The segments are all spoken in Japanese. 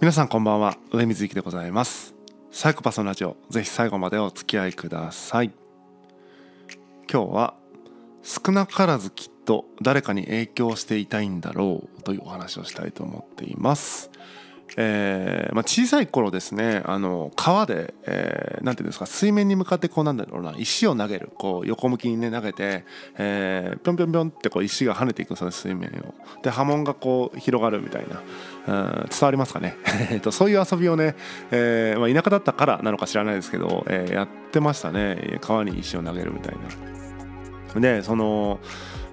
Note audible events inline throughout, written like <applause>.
皆さんこんばんは。上水幸でございます。サイコパスのラジオ。ぜひ最後までお付き合いください。今日は少なからずきっと誰かに影響していたいんだろうというお話をしたいと思っています。えーまあ、小さい頃ですねあの川で、えー、なんていうんですか水面に向かってこうなんだろうな石を投げるこう横向きにね投げて、えー、ぴょんぴょんぴょんってこう石が跳ねていくんですよ水面を。で波紋がこう広がるみたいな、うん、伝わりますかね。<laughs> そういう遊びをね、えーまあ、田舎だったからなのか知らないですけど、えー、やってましたね。川に石を投げるみたいな。でその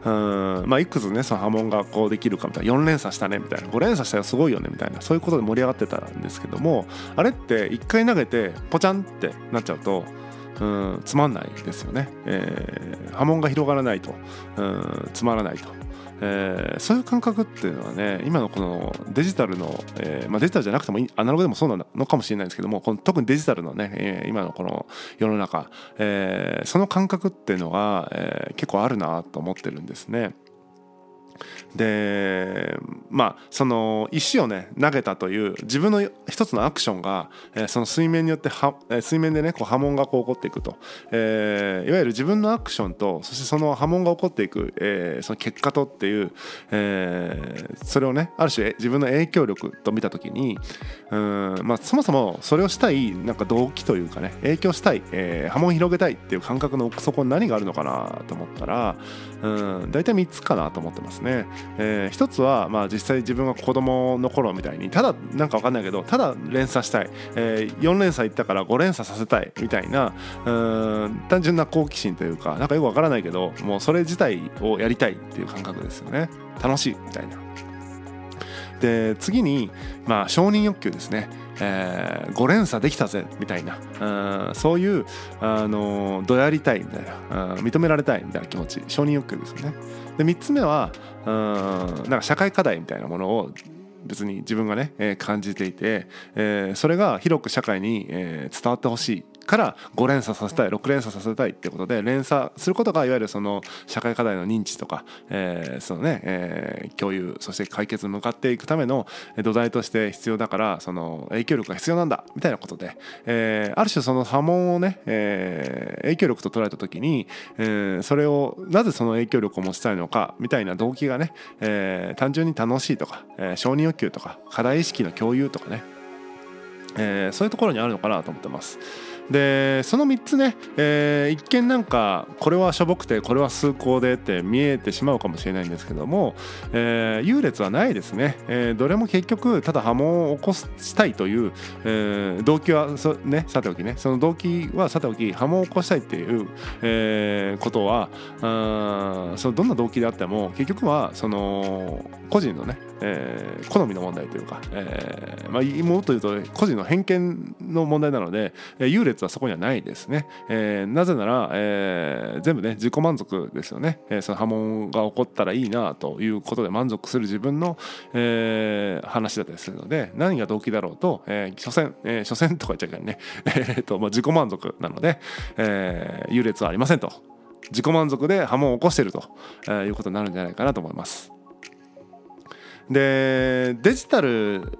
うん。まあ、いくつねその波紋がこうできるかみたいな4連鎖したねみたいな5連鎖したらすごいよねみたいなそういうことで盛り上がってたんですけどもあれって1回投げてポチャンってなっちゃうとうんつまんないですよね、えー、波紋が広がらないと。うんつまらないと。えー、そういう感覚っていうのはね今のこのデジタルの、えーまあ、デジタルじゃなくてもアナログでもそうなのかもしれないんですけどもこの特にデジタルのね、え、今のこの世の中、えー、その感覚っていうのが、えー、結構あるなと思ってるんですね。でまあその石をね投げたという自分の一つのアクションが、えー、その水面によっては、えー、水面でねこう波紋がこう起こっていくと、えー、いわゆる自分のアクションとそしてその波紋が起こっていく、え、その結果とっていう、え、それをねある種自分の影響力と見た時にうん、まあ、そもそもそれをしたいなんか動機というかね影響したい、え、波紋広げたいっていう感覚の奥底に何があるのかなと思ったらうん大体3つかなと思ってますね。ねえー、一つは、まあ、実際自分が子供の頃みたいにただなんか分かんないけどただ連鎖したい、えー、4連鎖いったから5連鎖させたいみたいなうん単純な好奇心というかなんかよく分からないけどもうそれ自体をやりたいっていう感覚ですよね楽しいみたいな。で次に、まあ、承認欲求ですね。えー、5連鎖できたぜみたいなうんそういうあのどやりたいみたいな認められたいみたいな気持ち承認欲求ですよね。で3つ目はうん。なんか社会課題みたいなものを別に自分がね、えー、感じていて、えー、それが広く社会に、えー、伝わってほしいから5連鎖させたい6連鎖させたいってことで連鎖することがいわゆるその社会課題の認知とか、えー、そのね、えー、共有そして解決に向かっていくための土台として必要だからその影響力が必要なんだみたいなことで、えー、ある種その波紋をね、えー、影響力と捉えた時に、えー、それをなぜその影響力を持ちたいのかみたいな動機がね、えー、単純に楽しいとか、えー、承認欲求とか課題意識の共有とかね、えー、そういうところにあるのかなと思ってます。でその3つね、えー、一見なんかこれはしょぼくてこれは崇高でって見えてしまうかもしれないんですけども、えー、優劣はないですね、えー、どれも結局ただ波紋を起こしたいという、えー、動機はそ、ね、さておきね。その動機はさておき波紋を起こしたいっていう、えー、ことはあそのどんな動機であっても結局はその個人のね、えー、好みの問題というか、えーまあ、もっと言うと個人の偏見の問題なので優劣はそこにはないですね、えー、なぜなら、えー、全部ね自己満足ですよね、えー、その波紋が起こったらいいなということで満足する自分の、えー、話だったりするので何が動機だろうと、えー、所詮、えー、所詮とか言っちゃいけないね、<laughs> えーとまあ、自己満足なので、えー、優劣はありませんと。自己満足で波紋を起こしてると、えー、いうことになるんじゃないかなと思います。でデジタル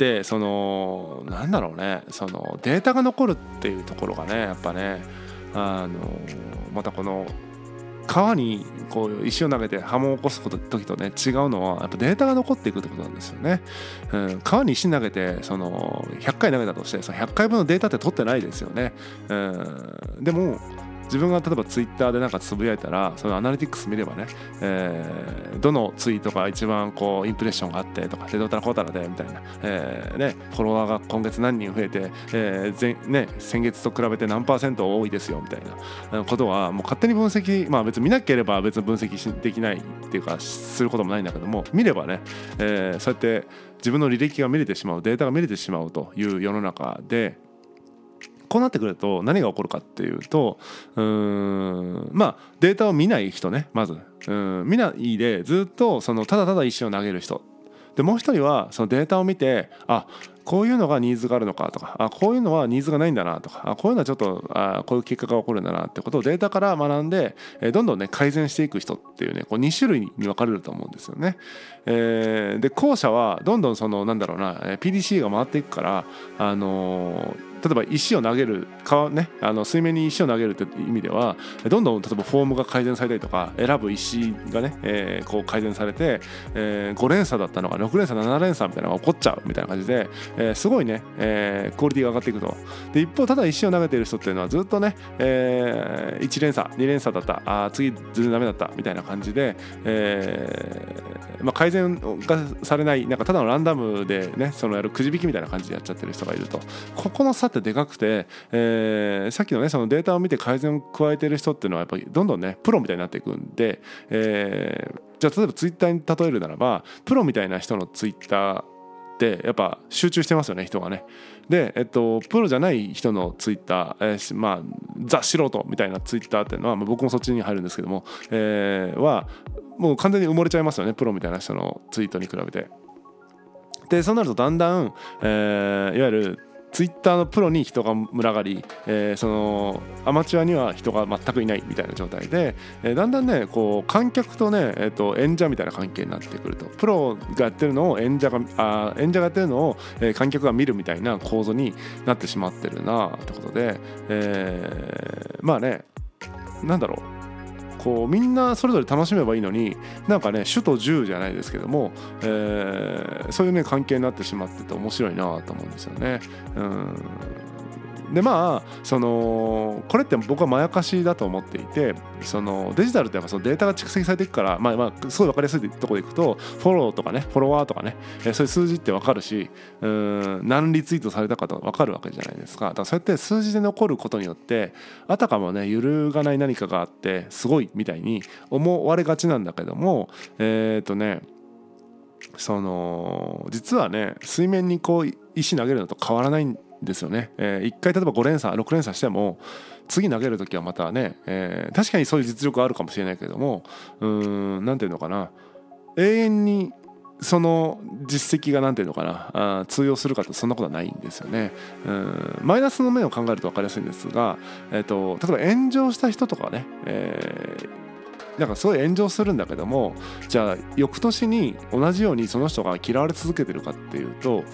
でそのなんだろうねそのデータが残るっていうところがねやっぱねあのまたこの川にこう石を投げて波紋を起こすこと時とね違うのはやっぱデータが残っていくってことなんですよね。うん、川に石投げてその100回投げたとしてその100回分のデータって取ってないですよね。うん、でも自分が例えばツイッターでなんかつぶやいたらそのアナリティクス見ればね、えー、どのツイートが一番こうインプレッションがあってとかでどうたらこうたらでみたいな、えーね、フォロワーが今月何人増えて、えーね、先月と比べて何パーセント多いですよみたいなことはもう勝手に分析まあ別に見なければ別に分析できないっていうかすることもないんだけども見ればね、えー、そうやって自分の履歴が見れてしまうデータが見れてしまうという世の中でこうなってくると何が起こるかっていうとうんまあデータを見ない人ねまずうん見ないでずっとそのただただ石を投げる人でもう一人はそのデータを見てあこういうのがニーズがあるのかとかあこういうのはニーズがないんだなとかあこういうのはちょっとあこういう結果が起こるんだなってことをデータから学んで、えどんどんね改善していく人っていうねこう2種類に分かれると思うんですよね。えー、で後者はどんどんそのなんだろうな PDC が回っていくからあのー例えば石を投げる川、ね、あの水面に石を投げるって意味ではどんどん例えばフォームが改善されたりとか選ぶ石がね、えー、こう改善されて、えー、5連鎖だったのが6連鎖7連鎖みたいなのが起こっちゃうみたいな感じで、えー、すごいね、えー、クオリティが上がっていくと。で一方ただ石を投げている人っていうのはずっとね、えー、1連鎖2連鎖だったあ次全然ダメだったみたいな感じで、えーまあ、改善がされないなんかただのランダムでねそのやるくじ引きみたいな感じでやっちゃってる人がいると。ここの差ってでかくて、えー、さっきのねそのデータを見て改善を加えてる人っていうのはやっぱりどんどんねプロみたいになっていくんで、えー、じゃあ例えばツイッターに例えるならばプロみたいな人のツイッターっやっぱ集中してますよね人がね。で、えっと、プロじゃない人のツイッター、えー、まあザ素人みたいなツイッターっていうのは、まあ、僕もそっちに入るんですけども、えー、はもう完全に埋もれちゃいますよねプロみたいな人のツイートに比べて。でそうなるとだんだん、えー、いわゆるツイッターのプロに人が群がり、えー、そのアマチュアには人が全くいないみたいな状態で、えー、だんだんねこう観客とね、えー、と演者みたいな関係になってくるとプロがやってるのを演者があ演者がやってるのを、えー、観客が見るみたいな構造になってしまってるなってことで、えー、まあねなんだろう。こうみんなそれぞれ楽しめばいいのになんかね主と従じゃないですけども、えー、そういうね関係になってしまってて面白いなと思うんですよね。うんでまあそのこれって僕はまやかしだと思っていてそのデジタルってやっぱそのデータが蓄積されていくからまあまあすごい分かりやすいところでいくとフォローとかねフォロワーとかね、えそういう数字って分かるしうん何リツイートされたかとか分かるわけじゃないですか。だからそうやって数字で残ることによってあたかもね揺るがない何かがあってすごいみたいに思われがちなんだけどもえっ、とねその実はね水面にこう石投げるのと変わらないんですよね。えー、1回例えば5連鎖6連鎖しても次投げる時はまたね、えー、確かにそういう実力あるかもしれないけれどもうん何ていうのかな永遠にその実績が何ていうのかなあ通用するかとそんなことはないんですよね。うんマイナスの面を考えると分かりやすいんですが、えーと、例えば炎上した人とかね、えー、なんかすごい炎上するんだけどもじゃあ翌年に同じようにその人が嫌われ続けてるかっていうと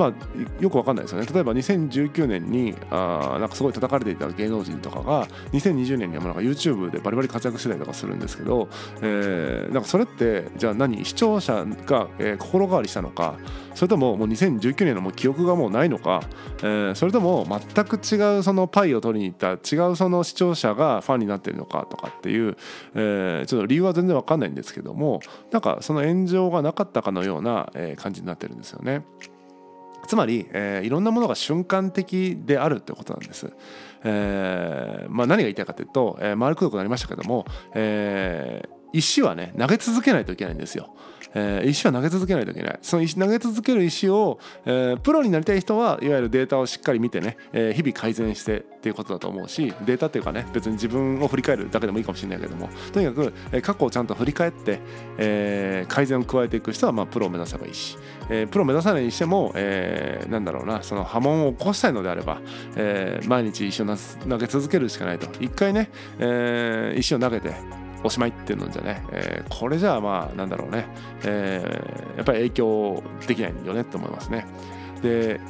まあ、よくわかんないですよね例えば2019年にあなんかすごい叩かれていた芸能人とかが2020年にはなんか YouTube でバリバリ活躍してたりとかするんですけど、えー、なんかそれってじゃあ何視聴者が、えー、心変わりしたのかそれとももう2019年のもう記憶がもうないのか、えー、それとも全く違うそのパイを取りに行った違うその視聴者がファンになってるのかとかっていう、えー、ちょっと理由は全然わかんないんですけどもなんかその炎上がなかったかのような感じになってるんですよね。つまり、えー、いろんなものが瞬間的であるってことなんです。えーまあ、何が言いたいかというと、えー、丸くどくなりましたけども、えー、石はね投げ続けないといけないんですよ。えー、石は投げ続けないといけないその石投げ続ける石を、えー、プロになりたい人はいわゆるデータをしっかり見てね、えー、日々改善してっていうことだと思うしデータっていうかね別に自分を振り返るだけでもいいかもしれないけどもとにかく、え、過去をちゃんと振り返って、え、改善を加えていく人は、まあ、プロを目指せばいいし、え、プロを目指さないにしても、え、なんだろうなその波紋を起こしたいのであれば、え、毎日石を投げ続けるしかないと一回ね、え、石を投げておしまいっていうのじゃね、えー、これじゃあまあなんだろうね、えー、やっぱり影響できないよねって思いますね。で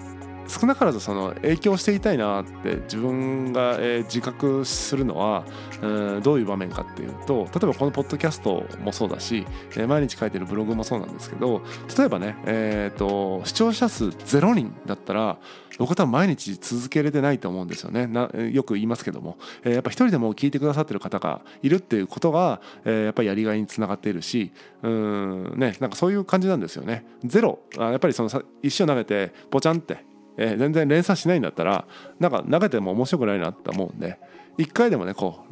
少なからずその影響していたいなって自分が、え自覚するのは、うん、どういう場面かっていうと例えばこのポッドキャストもそうだし、え毎日書いてるブログもそうなんですけど例えばね、えーと、視聴者数0人だったら僕は毎日続けれてないと思うんですよね。なよく言いますけども、えー、やっぱ一人でも聞いてくださってる方がいるっていうことが、えー、やっぱりやりがいにつながっているしうんねなんかそういう感じなんですよね。ゼロ。あやっぱりその一生投げてポチャンってえー、全然連鎖しないんだったらなんか投げても面白くないなって思うんで一回でもねこ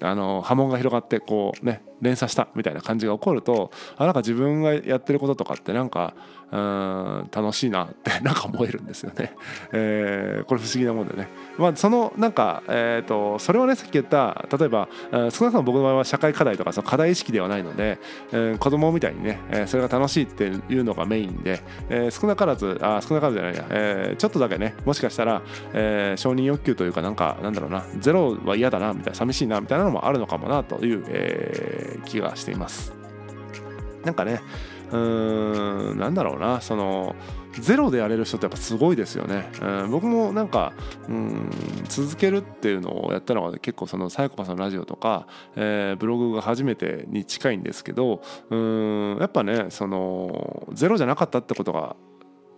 うあの波紋が広がってこうね連鎖したみたいな感じが起こるとあなんか自分がやってることとかってなんかうん楽しいなって <laughs> なんか思えるんですよね、えー、これ不思議なもんでね。まあそのなんかえ、ー、とそれはねさっき言った例えば少なくとも僕の場合は社会課題とかその課題意識ではないので、えー、子供みたいにね、えそれが楽しいっていうのがメインで、え少なからずあ少なからずじゃないや、えちょっとだけねもしかしたら、え承認欲求というかなんかなんだろうなゼロは嫌だなみたいな寂しいなみたいなのもあるのかもなという、え気がしています。なんかねうーんなんだろうなそのゼロでやれる人ってやっぱすごいですよね、うん、僕もなんかうん続けるっていうのをやったのは結構そのサイコパスのラジオとか、えー、ブログが初めてに近いんですけどうんやっぱねそのゼロじゃなかったってことが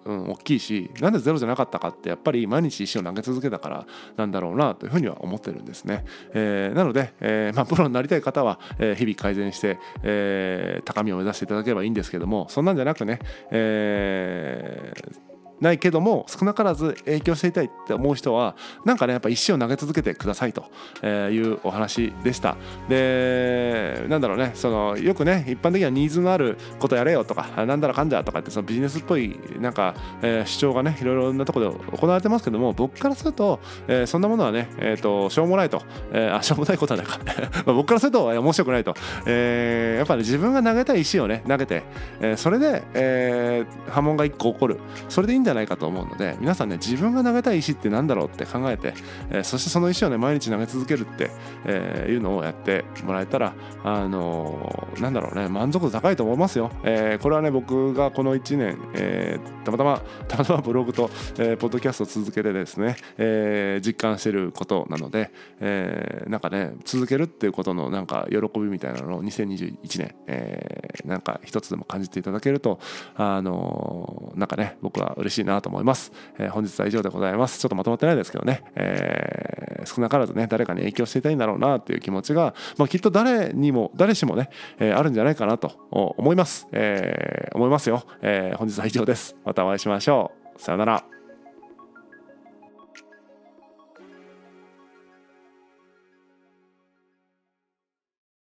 うん、大きいしなんでゼロじゃなかったかってやっぱり毎日石を投げ続けたからなんだろうなというふうには思ってるんですね、えー、なので、えーまあ、プロになりたい方は、えー、日々改善して、えー、高みを目指していただければいいんですけどもそんなんじゃなくね、えーないけども少なからず影響していたいって思う人はなんかねやっぱ石を投げ続けてくださいというお話でした。でなんだろうねそのよくね一般的にはニーズのあることやれよとかなんだらかんだとかってそのビジネスっぽいなんか、えー、主張がねいろいろなところで行われてますけども僕からすると、えー、そんなものはね、えーと、しょうもないと、えー、あしょうもないことはないか。<laughs> ま僕からすると面白くないと、えー、やっぱり、ね、自分が投げたい石をね投げて、えー、それで、えー、波紋が1個起こる。それでいいんじゃないないかと思うので皆さんね自分が投げたい石って何だろうって考えて、えー、そしてその石をね毎日投げ続けるって、えー、いうのをやってもらえたらあのー、なんだろうね満足度高いと思いますよ、えー、これはね僕がこの1年、えー、たまたまたまたまブログと、えー、ポッドキャストを続けてですね、えー、実感してることなので、えー、なんかね続けるっていうことのなんか喜びみたいなのを2021年、えー、なんか一つでも感じていただけるとあのー、なんかね僕は嬉しいしいなと思います、えー、本日は以上でございます。ちょっとまとまってないですけどね、えー、少なからずね誰かに影響していたいんだろうなっていう気持ちが、まあ、きっと誰にも誰しもね、えー、あるんじゃないかなと思います、えー、思いますよ、えー、本日は以上です。またお会いしましょう。さよなら。